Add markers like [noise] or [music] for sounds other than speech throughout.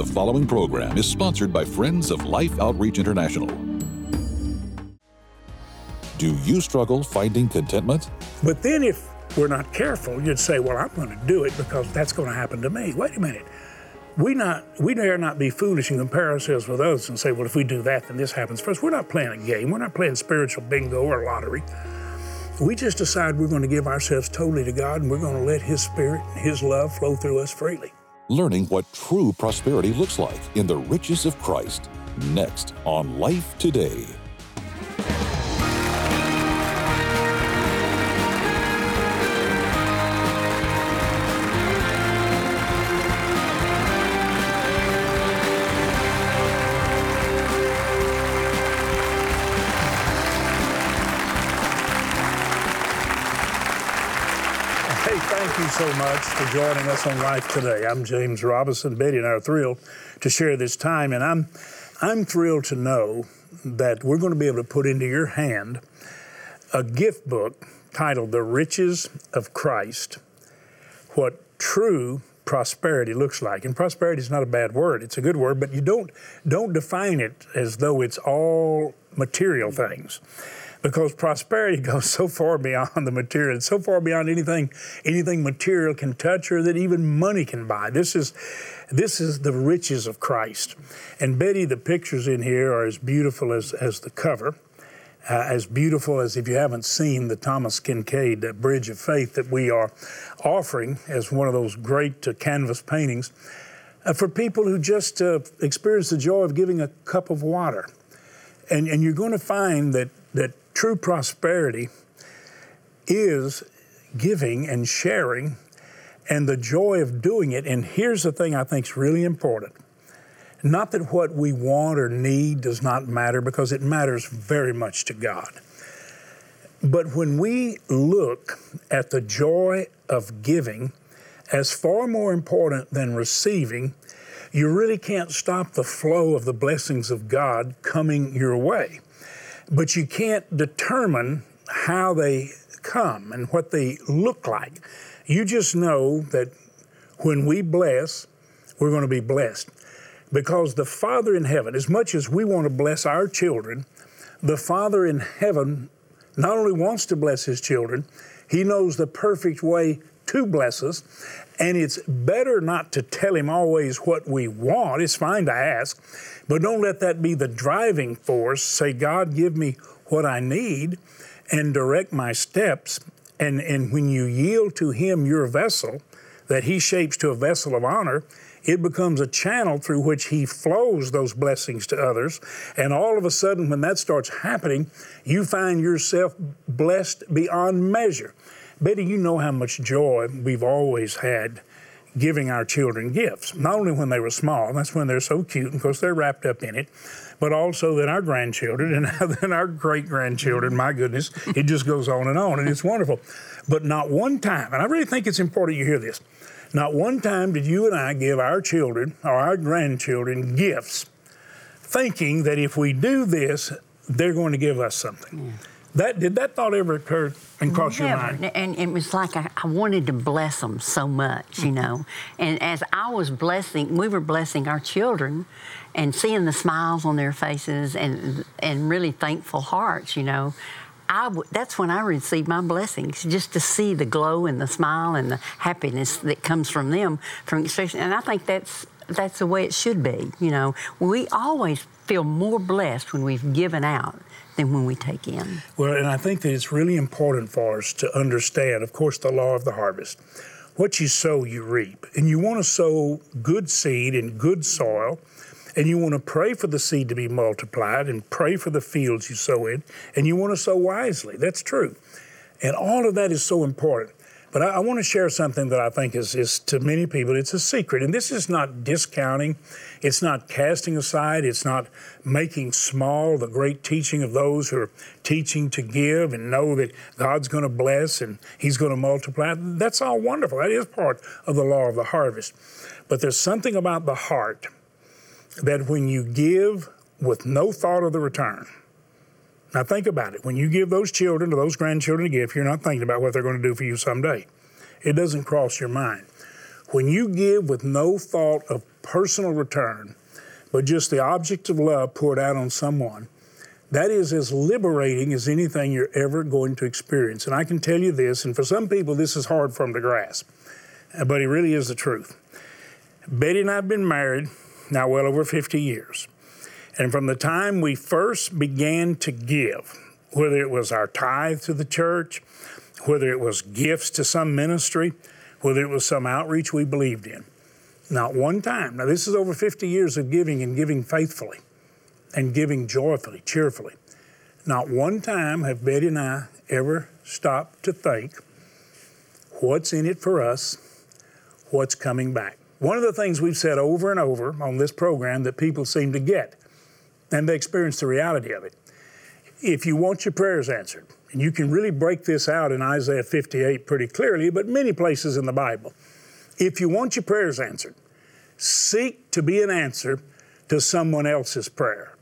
The following program is sponsored by Friends of Life Outreach International. Do you struggle finding contentment? But then if we're not careful, you'd say, well, I'm going to do it because that's going to happen to me. Wait a minute. We not we dare not be foolish and compare ourselves with others and say, well, if we do that, then this happens first. We're not playing a game. We're not playing spiritual bingo or lottery. We just decide we're going to give ourselves totally to God and we're going to let His Spirit and His love flow through us freely. Learning what true prosperity looks like in the riches of Christ. Next on Life Today. Thank you so much for joining us on Life Today. I'm James Robison. Betty and I are thrilled to share this time, and I'm I'm thrilled to know that we're going to be able to put into your hand a gift book titled "The Riches of Christ: What True Prosperity Looks Like." And prosperity is not a bad word; it's a good word, but you don't don't define it as though it's all material things because prosperity [laughs] goes so far beyond the material, so far beyond anything anything material can touch or that even money can buy. This is this is the riches of Christ. And Betty, the pictures in here are as beautiful as, as the cover. Uh, as beautiful as if you haven't seen the Thomas Kinkade, uh, Bridge of Faith that we are offering as one of those great uh, canvas paintings uh, for people who just uh, experience the joy of giving a cup of water. And, and you're going to find that, that true prosperity is giving and sharing and the joy of doing it. And here's the thing I think is really important. Not that what we want or need does not matter, because it matters very much to God. But when we look at the joy of giving as far more important than receiving, you really can't stop the flow of the blessings of God coming your way. But you can't determine how they come and what they look like. You just know that when we bless, we're going to be blessed. Because the Father in heaven, as much as we want to bless our children, the Father in heaven not only wants to bless his children, he knows the perfect way to bless us. And it's better not to tell him always what we want. It's fine to ask, but don't let that be the driving force. Say, God, give me what I need and direct my steps. And, and when you yield to him your vessel, that he shapes to a vessel of honor, it becomes a channel through which he flows those blessings to others. And all of a sudden, when that starts happening, you find yourself blessed beyond measure. Betty, you know how much joy we've always had giving our children gifts, not only when they were small, that's when they're so cute, because they're wrapped up in it, but also then our grandchildren [laughs] and then our great grandchildren. My goodness, it just goes on and on, and it's wonderful. But not one time, and I really think it's important you hear this, not one time did you and I give our children or our grandchildren gifts thinking that if we do this, they're going to give us something. That did that thought ever occur and cross Never. your mind? And it was like I, I, wanted to bless them so much, you know. and as I was blessing, we were blessing our children, and seeing the smiles on their faces and and really thankful hearts, you know. I w- that's when I received my blessings, just to see the glow and the smile and the happiness that comes from them. From expression. and I think that's that's the way it should be. You know, we always feel more blessed when we've given out than when we take in. Well, and I think that it's really important for us to understand, of course, the law of the harvest. What you sow, you reap. And you want to sow good seed in good soil, and you want to pray for the seed to be multiplied and pray for the fields you sow in, and you want to sow wisely. That's true. And all of that is so important. But I, I want to share something that I think is, is to many people, it's a secret. And this is not discounting, it's not casting aside, it's not making small the great teaching of those who are teaching to give and know that God's going to bless and He's going to multiply. That's all wonderful. That is part of the law of the harvest. But there's something about the heart that when you give with no thought of the return, now think about it. When you give those children or those grandchildren a gift, you're not thinking about what they're going to do for you someday. It doesn't cross your mind. When you give with no thought of personal return, but just the object of love poured out on someone, that is as liberating as anything you're ever going to experience. And I can tell you this, and for some people, this is hard for them to grasp, but it really is the truth. Betty and I have been married now well over 50 years. And from the time we first began to give, whether it was our tithe to the church, whether it was gifts to some ministry, whether it was some outreach we believed in, not one time. Now, this is over 50 years of giving and giving faithfully and giving joyfully, cheerfully. Not one time have Betty and I ever stopped to think what's in it for us, what's coming back. One of the things we've said over and over on this program that people seem to get, and they experience the reality of it. If you want your prayers answered, and you can really break this out in Isaiah 58 pretty clearly, but many places in the Bible. If you want your prayers answered, seek to be an answer to someone else's prayer.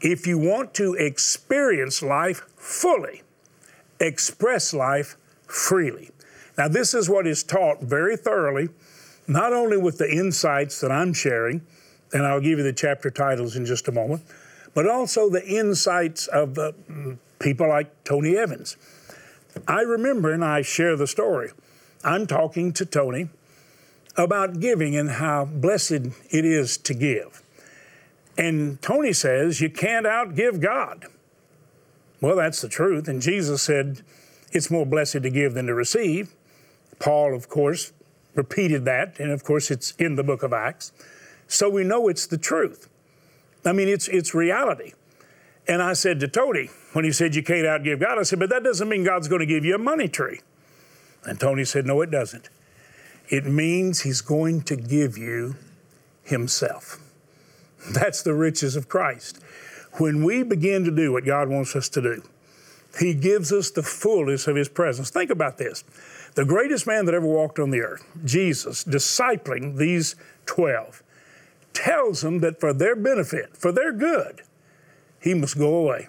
If you want to experience life fully, express life freely. Now, this is what is taught very thoroughly, not only with the insights that I'm sharing, and I'll give you the chapter titles in just a moment, but also the insights of the mm, people like Tony Evans. I remember, and I share the story, I'm talking to Tony about giving and how blessed it is to give. And Tony says, You can't outgive God. Well, that's the truth. And Jesus said, It's more blessed to give than to receive. Paul, of course, repeated that. And of course, it's in the book of Acts. So we know it's the truth. I mean, it's, it's reality. And I said to Tony, when he said you can't outgive God, I said, but that doesn't mean God's going to give you a money tree. And Tony said, no, it doesn't. It means he's going to give you himself. [laughs] That's the riches of Christ. When we begin to do what God wants us to do, he gives us the fullness of his presence. Think about this. The greatest man that ever walked on the earth, Jesus, discipling these 12, tells them that for their benefit, for their good, he must go away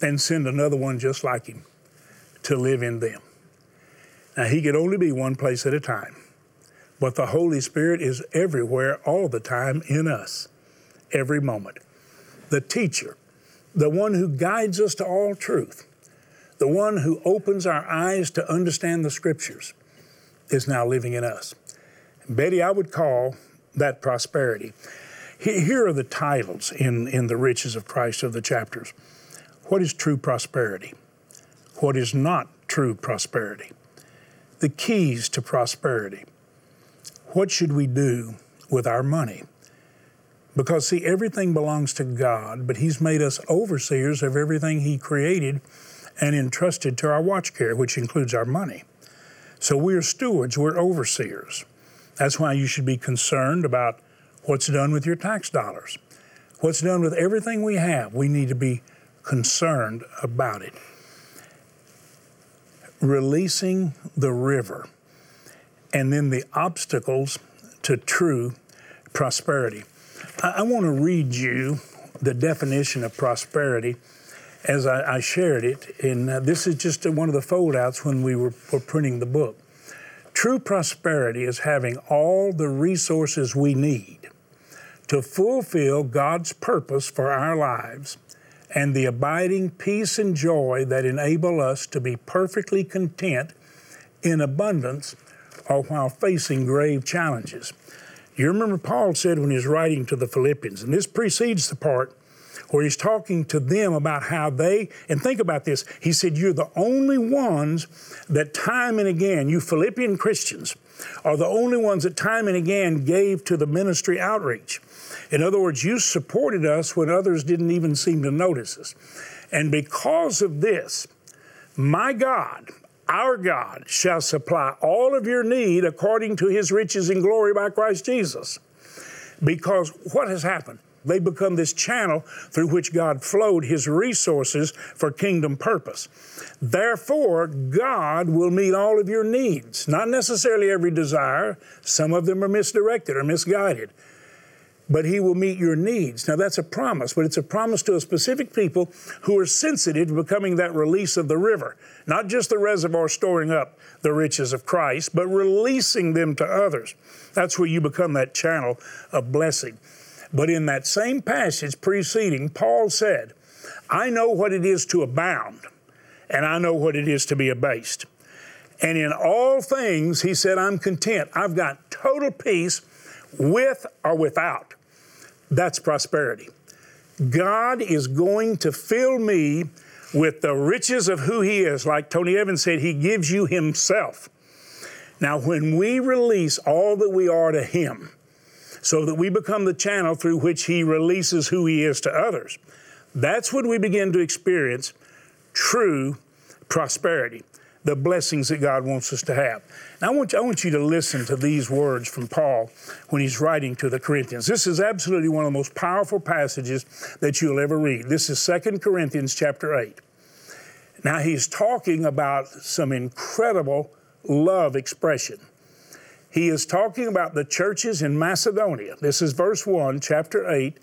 and send another one just like him to live in them. Now, he could only be one place at a time, but the Holy Spirit is everywhere all the time in us, every moment. The teacher, the one who guides us to all truth, the one who opens our eyes to understand the scriptures, is now living in us. Betty, I would call that prosperity. Here are the titles in, in the riches of Christ of the chapters. What is true prosperity? What is not true prosperity? The keys to prosperity. What should we do with our money? Because, see, everything belongs to God, but He's made us overseers of everything He created and entrusted to our watch care, which includes our money. So we're stewards, we're overseers. That's why you should be concerned about what's done with your tax dollars, what's done with everything we have. We need to be concerned about it. Releasing the river, and then the obstacles to true prosperity. I, I want to read you the definition of prosperity as I, I shared it, and uh, this is just one of the foldouts when we were, were printing the book. True prosperity is having all the resources we need to fulfill God's purpose for our lives and the abiding peace and joy that enable us to be perfectly content in abundance or while facing grave challenges. You remember Paul said when he was writing to the Philippians, and this precedes the part where he's talking to them about how they, and think about this, he said, You're the only ones that time and again, you Philippian Christians, are the only ones that time and again gave to the ministry outreach. In other words, you supported us when others didn't even seem to notice us. And because of this, my God, our God, shall supply all of your need according to his riches and glory by Christ Jesus. Because what has happened? They become this channel through which God flowed his resources for kingdom purpose. Therefore, God will meet all of your needs, not necessarily every desire. Some of them are misdirected or misguided. but he will meet your needs. Now, that's a promise, but it's a promise to a specific people who are sensitive to becoming that release of the river, not just the reservoir storing up the riches of Christ, but releasing them to others. That's where you become that channel of blessing. But in that same passage preceding, Paul said, I know what it is to abound, and I know what it is to be abased. And in all things, he said, I'm content. I've got total peace with or without. That's prosperity. God is going to fill me with the riches of who He is. Like Tony Evans said, He gives you Himself. Now, when we release all that we are to Him, so that we become the channel through which He releases who He is to others, that's when we begin to experience true prosperity the blessings that God wants us to have. Now, I want, you, I want you to listen to these words from Paul when he's writing to the Corinthians. This is absolutely one of the most powerful passages that you'll ever read. This is 2 Corinthians chapter 8. Now, he's talking about some incredible love expression. He is talking about the churches in Macedonia. This is verse 1, chapter 8,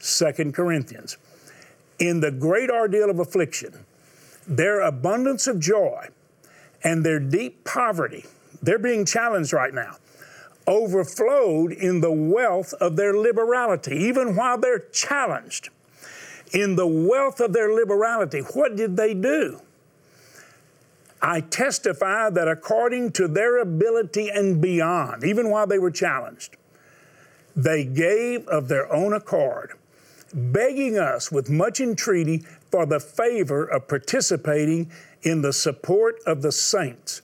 2 Corinthians. In the great ordeal of affliction, their abundance of joy, and their deep poverty, they're being challenged right now, overflowed in the wealth of their liberality, even while they're challenged. In the wealth of their liberality, what did they do? I testify that according to their ability and beyond, even while they were challenged, they gave of their own accord, begging us with much entreaty for the favor of participating in the support of the saints.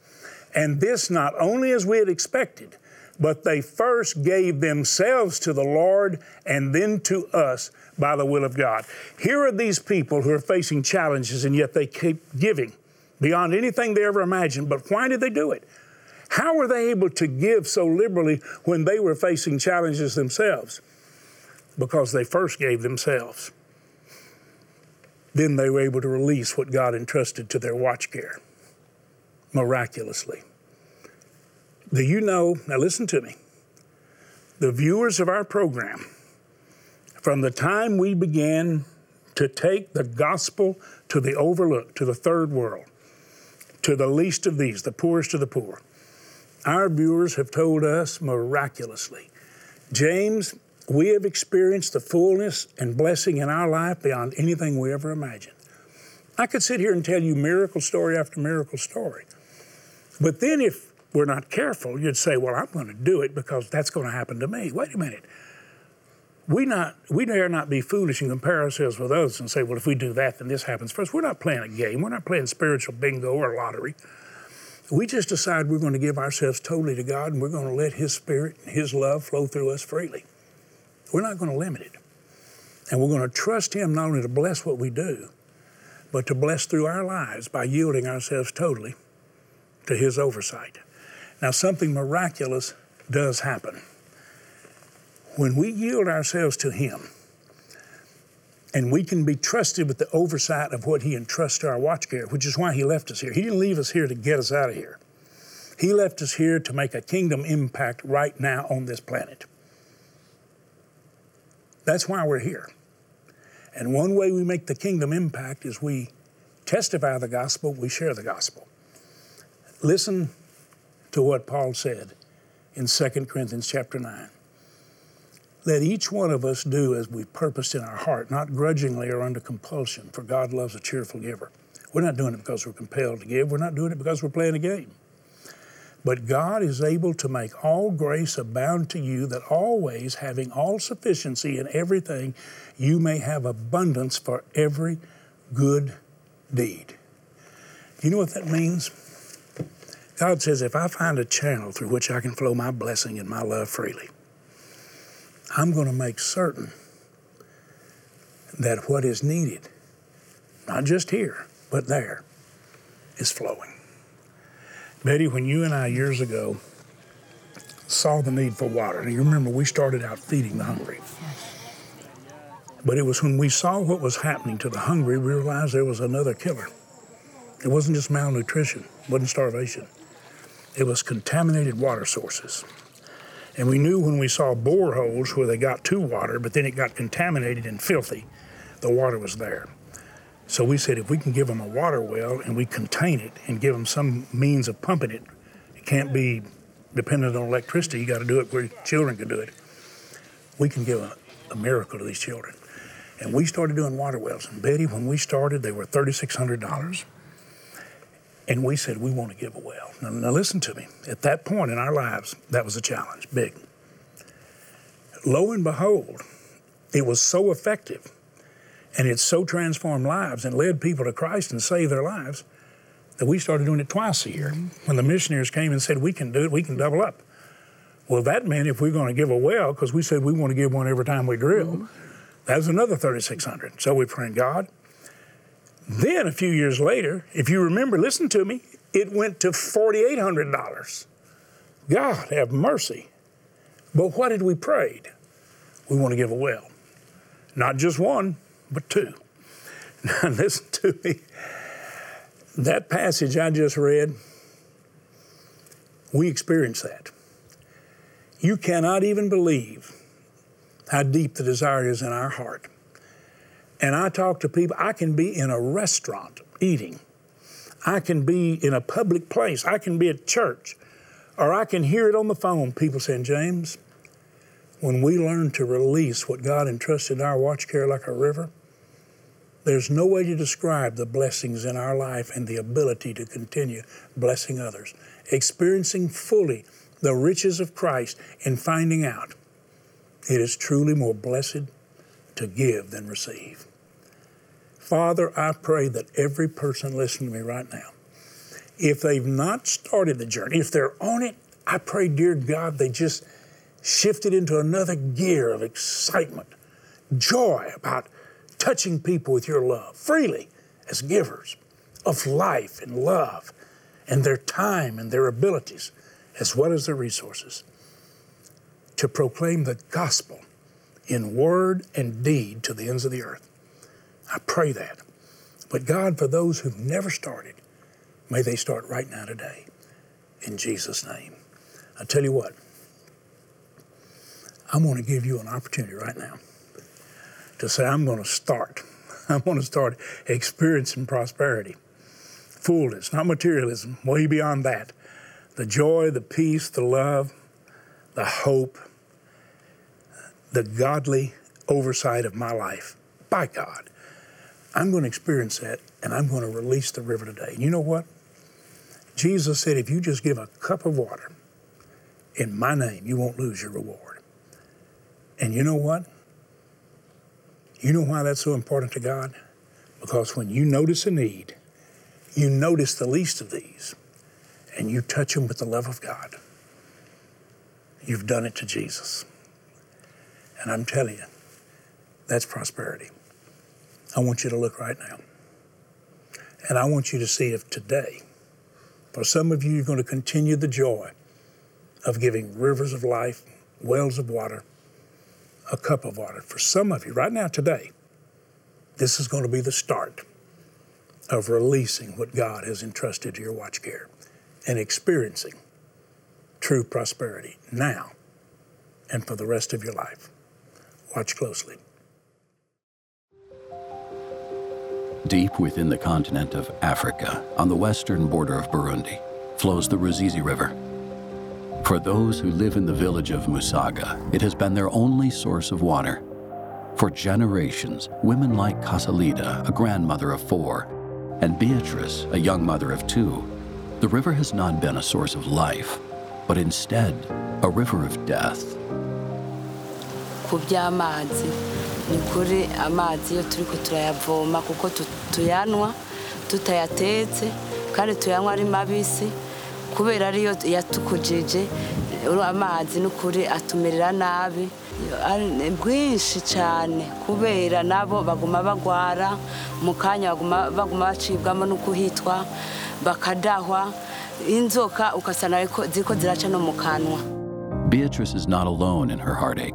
And this not only as we had expected, but they first gave themselves to the Lord and then to us by the will of God. Here are these people who are facing challenges and yet they keep giving beyond anything they ever imagined. But why did they do it? How were they able to give so liberally when they were facing challenges themselves? Because they first gave themselves then they were able to release what God entrusted to their watch care miraculously. Do you know? Now, listen to me. The viewers of our program, from the time we began to take the gospel to the overlooked, to the third world, to the least of these, the poorest of the poor, our viewers have told us miraculously James, we have experienced the fullness and blessing in our life beyond anything we ever imagined. I could sit here and tell you miracle story after miracle story. But then if we're not careful, you'd say, well, I'm going to do it because that's going to happen to me. Wait a minute. We, not, we dare not be foolish and compare ourselves with others and say, well, if we do that, then this happens first. We're not playing a game. We're not playing spiritual bingo or lottery. We just decide we're going to give ourselves totally to God and we're going to let His Spirit and His love flow through us freely. We're not going to limit it. And we're going to trust Him not only to bless what we do, but to bless through our lives by yielding ourselves totally to His oversight. Now, something miraculous does happen. When we yield ourselves to Him, and we can be trusted with the oversight of what He entrusts to our watch care, which is why He left us here. He didn't leave us here to get us out of here. He left us here to make a kingdom impact right now on this planet. That's why we're here. And one way we make the kingdom impact is we testify the gospel, we share the gospel. Listen to what Paul said in 2 Corinthians chapter 9. Let each one of us do as we purposed in our heart, not grudgingly or under compulsion, for God loves a cheerful giver. We're not doing it because we're compelled to give. We're not doing it because we're playing a game. But God is able to make all grace abound to you, that always, having all sufficiency in everything, you may have abundance for every good deed. You know what that means? God says, if I find a channel through which I can flow my blessing and my love freely, I'm going to make certain that what is needed, not just here, but there, is flowing. Betty, when you and I years ago saw the need for water, and you remember we started out feeding the hungry. But it was when we saw what was happening to the hungry, we realized there was another killer. It wasn't just malnutrition, it wasn't starvation. It was contaminated water sources. And we knew when we saw boreholes where they got to water, but then it got contaminated and filthy, the water was there. So we said if we can give them a water well and we contain it and give them some means of pumping it, it can't be dependent on electricity. You got to do it where children can do it. We can give a, a miracle to these children. And we started doing water wells. And Betty, when we started, they were $3,600. And we said, we want to give a well. Now, now, listen to me. At that point in our lives, that was a challenge, big. Lo and behold, it was so effective and it so transformed lives and led people to Christ and saved their lives that we started doing it twice a year. When the missionaries came and said, we can do it, we can double up. Well, that meant if we're going to give a well, because we said we want to give one every time we drill, mm-hmm. that was another 3,600. So we prayed, God, then a few years later, if you remember, listen to me, it went to $4,800. God have mercy. But what did we pray? We want to give a well. Not just one, but two. [laughs] Now listen to me. That passage I just read, we experience that. You cannot even believe how deep the desire is in our heart and I talk to people, I can be in a restaurant eating. I can be in a public place. I can be at church. Or I can hear it on the phone, people saying, James, when we learn to release what God entrusted in our watch care like a river, there's no way to describe the blessings in our life and the ability to continue blessing others. Experiencing fully the riches of Christ and finding out it is truly more blessed to give than receive. Father, I pray that every person listening to me right now, if they've not started the journey, if they're on it, I pray, dear God, they just shifted into another gear of excitement, joy about touching people with your love freely as givers of life and love and their time and their abilities as well as their resources to proclaim the gospel in word and deed to the ends of the earth. I pray that. But God, for those who've never started, may they start right now today. In Jesus' name. I tell you what, I'm going to give you an opportunity right now to say, I'm going to start. [laughs] I'm going to start experiencing prosperity, fullness, not materialism, way beyond that. The joy, the peace, the love, the hope, the godly oversight of my life by God. I'm going to experience that and I'm going to release the river today. And you know what? Jesus said, if you just give a cup of water in my name, you won't lose your reward. And you know what? You know why that's so important to God? Because when you notice a need, you notice the least of these, and you touch them with the love of God. You've done it to Jesus. And I'm telling you, that's prosperity. I want you to look right now. And I want you to see if today, for some of you, you're going to continue the joy of giving rivers of life, wells of water, a cup of water. For some of you, right now, today, this is going to be the start of releasing what God has entrusted to your watch care and experiencing true prosperity now and for the rest of your life. Watch closely. Deep within the continent of Africa, on the western border of Burundi, flows the Ruzizi River. For those who live in the village of Musaga, it has been their only source of water. For generations, women like Casalida, a grandmother of four, and Beatrice, a young mother of two, the river has not been a source of life, but instead a river of death. Ku by'amazi. Ni kuri amazi iyo turi turayavoma kuko tuyanywa tutayatetse kandi tuyanywa ari mabisi kubera ariyo yatukujije amazi n'ukuri atumerera nabi. Bwinshi cyane kubera nabo baguma bagwara mu kanya baguma bacibwamo no kuhitwa bakadahwa inzoka ugasanga ziko ziraca no mu kanwa. Beatrice is not alone in her heartache.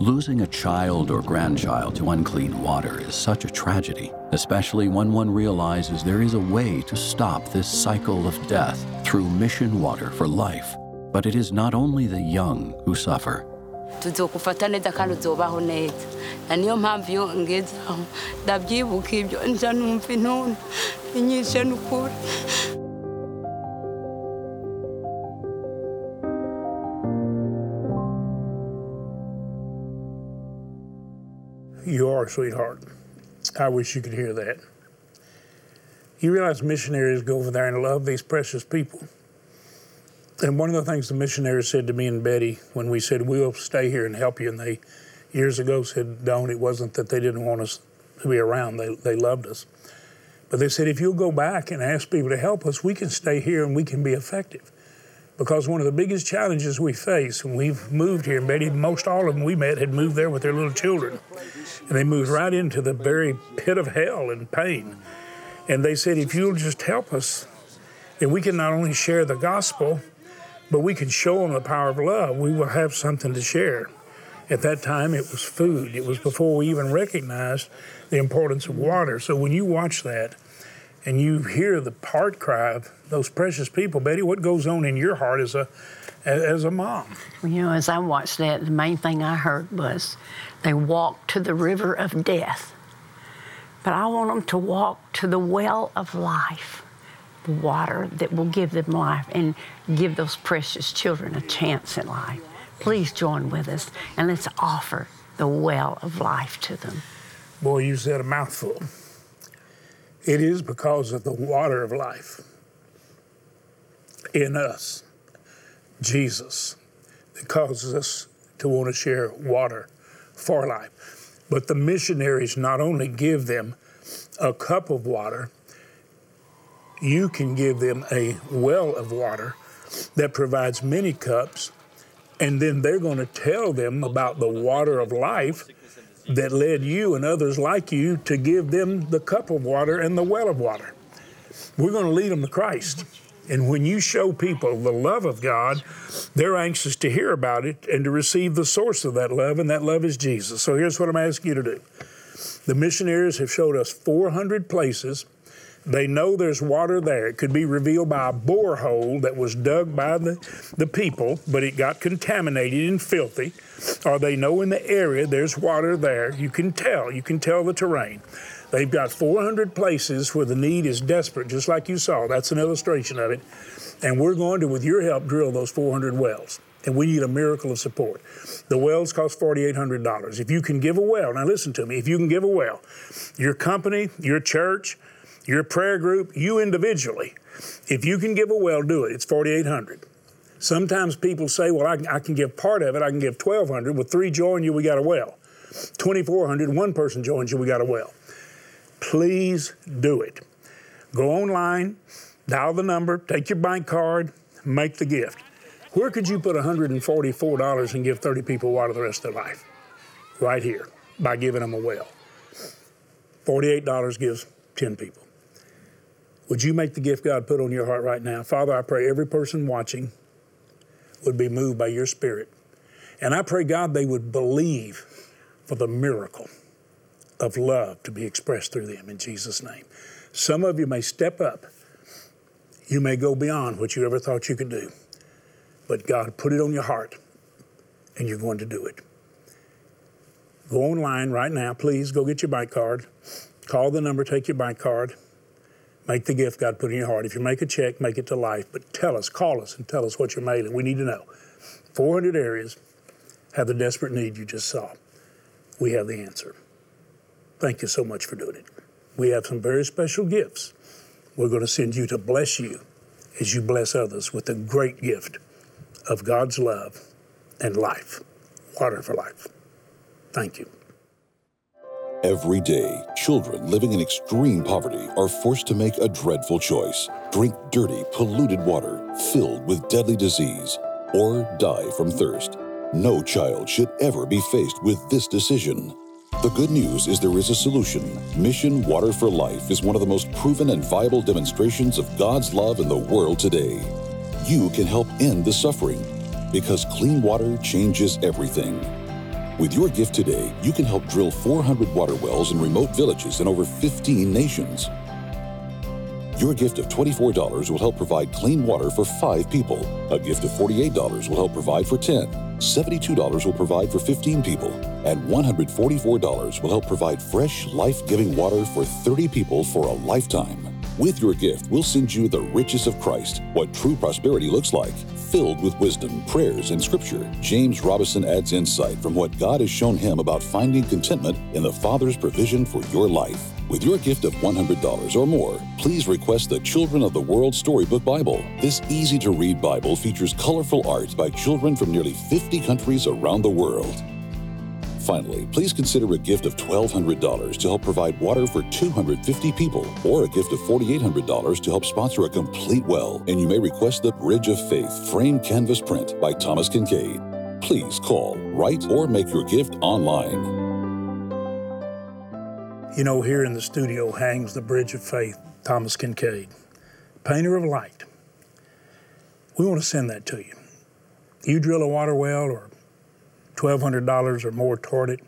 Losing a child or grandchild to unclean water is such a tragedy, especially when one realizes there is a way to stop this cycle of death through mission water for life. But it is not only the young who suffer. You are, sweetheart. I wish you could hear that. You realize missionaries go over there and love these precious people. And one of the things the missionaries said to me and Betty when we said, We'll stay here and help you, and they years ago said, Don't, it wasn't that they didn't want us to be around, they, they loved us. But they said, If you'll go back and ask people to help us, we can stay here and we can be effective. Because one of the biggest challenges we face when we've moved here, and Betty, most all of them we met had moved there with their little children. And they moved right into the very pit of hell and pain. And they said, if you'll just help us, then we can not only share the gospel, but we can show them the power of love. We will have something to share. At that time, it was food. It was before we even recognized the importance of water. So when you watch that and you hear the heart cry of those precious people, Betty, what goes on in your heart as a as a mom? You know, as I watched that, the main thing I heard was they walked to the river of death. But I want them to walk to the well of life, the water that will give them life and give those precious children a chance at life. Please join with us and let's offer the well of life to them. Boy, you said a mouthful. It is because of the water of life in us, Jesus, that causes us to want to share water for life. But the missionaries not only give them a cup of water, you can give them a well of water that provides many cups, and then they're going to tell them about the water of life that led you and others like you to give them the cup of water and the well of water. We're going to lead them to Christ. And when you show people the love of God, they're anxious to hear about it and to receive the source of that love, and that love is Jesus. So here's what I'm asking you to do. The missionaries have showed us 400 places. They know there's water there. It could be revealed by a borehole that was dug by the, the people, but it got contaminated and filthy. Or they know in the area there's water there. You can tell. You can tell the terrain. They've got 400 places where the need is desperate, just like you saw. That's an illustration of it. And we're going to, with your help, drill those 400 wells. And we need a miracle of support. The wells cost $4,800. If you can give a well, now listen to me, if you can give a well, your company, your church, your prayer group, you individually, if you can give a well, do it. It's 4,800. Sometimes people say, well, I, I can give part of it, I can give 1,200. With three join you, we got a well. 2,400, one person joins you, we got a well please do it. Go online, dial the number, take your bank card, make the gift. Where could you put $144 and give 30 people water the rest of their life? Right here, by giving them a well. $48 gives 10 people. Would you make the gift God put on your heart right now? Father, I pray every person watching would be moved by your spirit. And I pray, God, they would believe for the miracle of love to be expressed through them in Jesus' name. Some of you may step up. You may go beyond what you ever thought you could do. But God put it on your heart, and you're going to do it. Go online right now. Please go get your bike card. Call the number, take your bike card. Make the gift God put in your heart. If you make a check, make it to life. But tell us, call us, and tell us what you're mailing. We need to know. 400 areas have the desperate need you just saw. We have the answer. Thank you so much for doing it. We have some very special gifts we're going to send you to bless you as you bless others with the great gift of God's love and life, water for life. Thank you. Every day, children living in extreme poverty are forced to make a dreadful choice drink dirty, polluted water filled with deadly disease. or die from thirst. No child should ever be faced with this decision. The good news is there is a solution. Mission Water for Life is one of the most proven and viable demonstrations of God's love in the world today. You can help end the suffering because clean water changes everything. With your gift today, you can help drill 400 water wells in remote villages in over 15 nations. Your gift of $24 will help provide clean water for five people. A gift of $48 will help provide for 10. $72 will provide for 15 people. And $144 will help provide fresh, life giving water for 30 people for a lifetime. With your gift, we'll send you the riches of Christ, what true prosperity looks like, filled with wisdom, prayers, and scripture. James Robison adds insight from what God has shown him about finding contentment in the Father's provision for your life. With your gift of $100 or more, please request the Children of the World Storybook Bible. This easy to read Bible features colorful art by children from nearly 50 countries around the world. Finally, please consider a gift of $1,200 to help provide water for 250 people, or a gift of $4,800 to help sponsor a complete well. And you may request the Bridge of Faith framed canvas print by Thomas Kinkade. Please call, write, or make your gift online. You know, here in the studio hangs the Bridge of Faith, Thomas Kinkade, painter of light. We want to send that to you. You drill a water well or $1,200 or more toward it.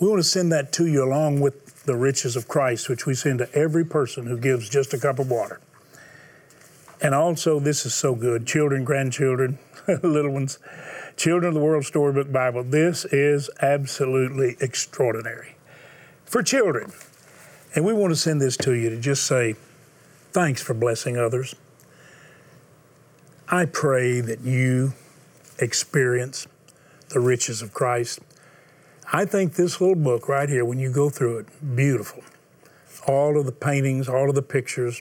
We want to send that to you along with the riches of Christ, which we send to every person who gives just a cup of water. And also, this is so good children, grandchildren, [laughs] little ones, children of the World Storybook Bible. This is absolutely extraordinary for children. And we want to send this to you to just say, thanks for blessing others. I pray that you experience the riches of Christ. I think this little book right here, when you go through it, beautiful. All of the paintings, all of the pictures,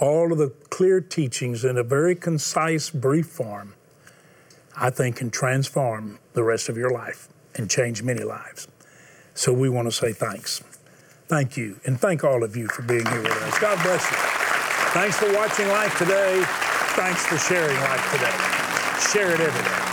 all of the clear teachings in a very concise, brief form, I think can transform the rest of your life and change many lives. So we want to say thanks. Thank you. And thank all of you for being here with us. God bless you. Thanks for watching Life Today. Thanks for sharing Life Today. Share it every day.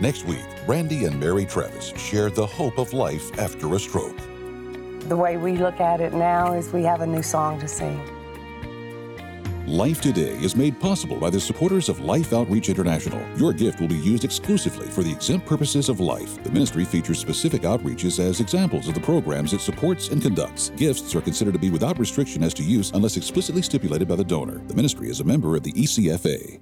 Next week, Randy and Mary Travis share the hope of life after a stroke. The way we look at it now is we have a new song to sing. Life Today is made possible by the supporters of Life Outreach International. Your gift will be used exclusively for the exempt purposes of life. The ministry features specific outreaches as examples of the programs it supports and conducts. Gifts are considered to be without restriction as to use unless explicitly stipulated by the donor. The ministry is a member of the ECFA.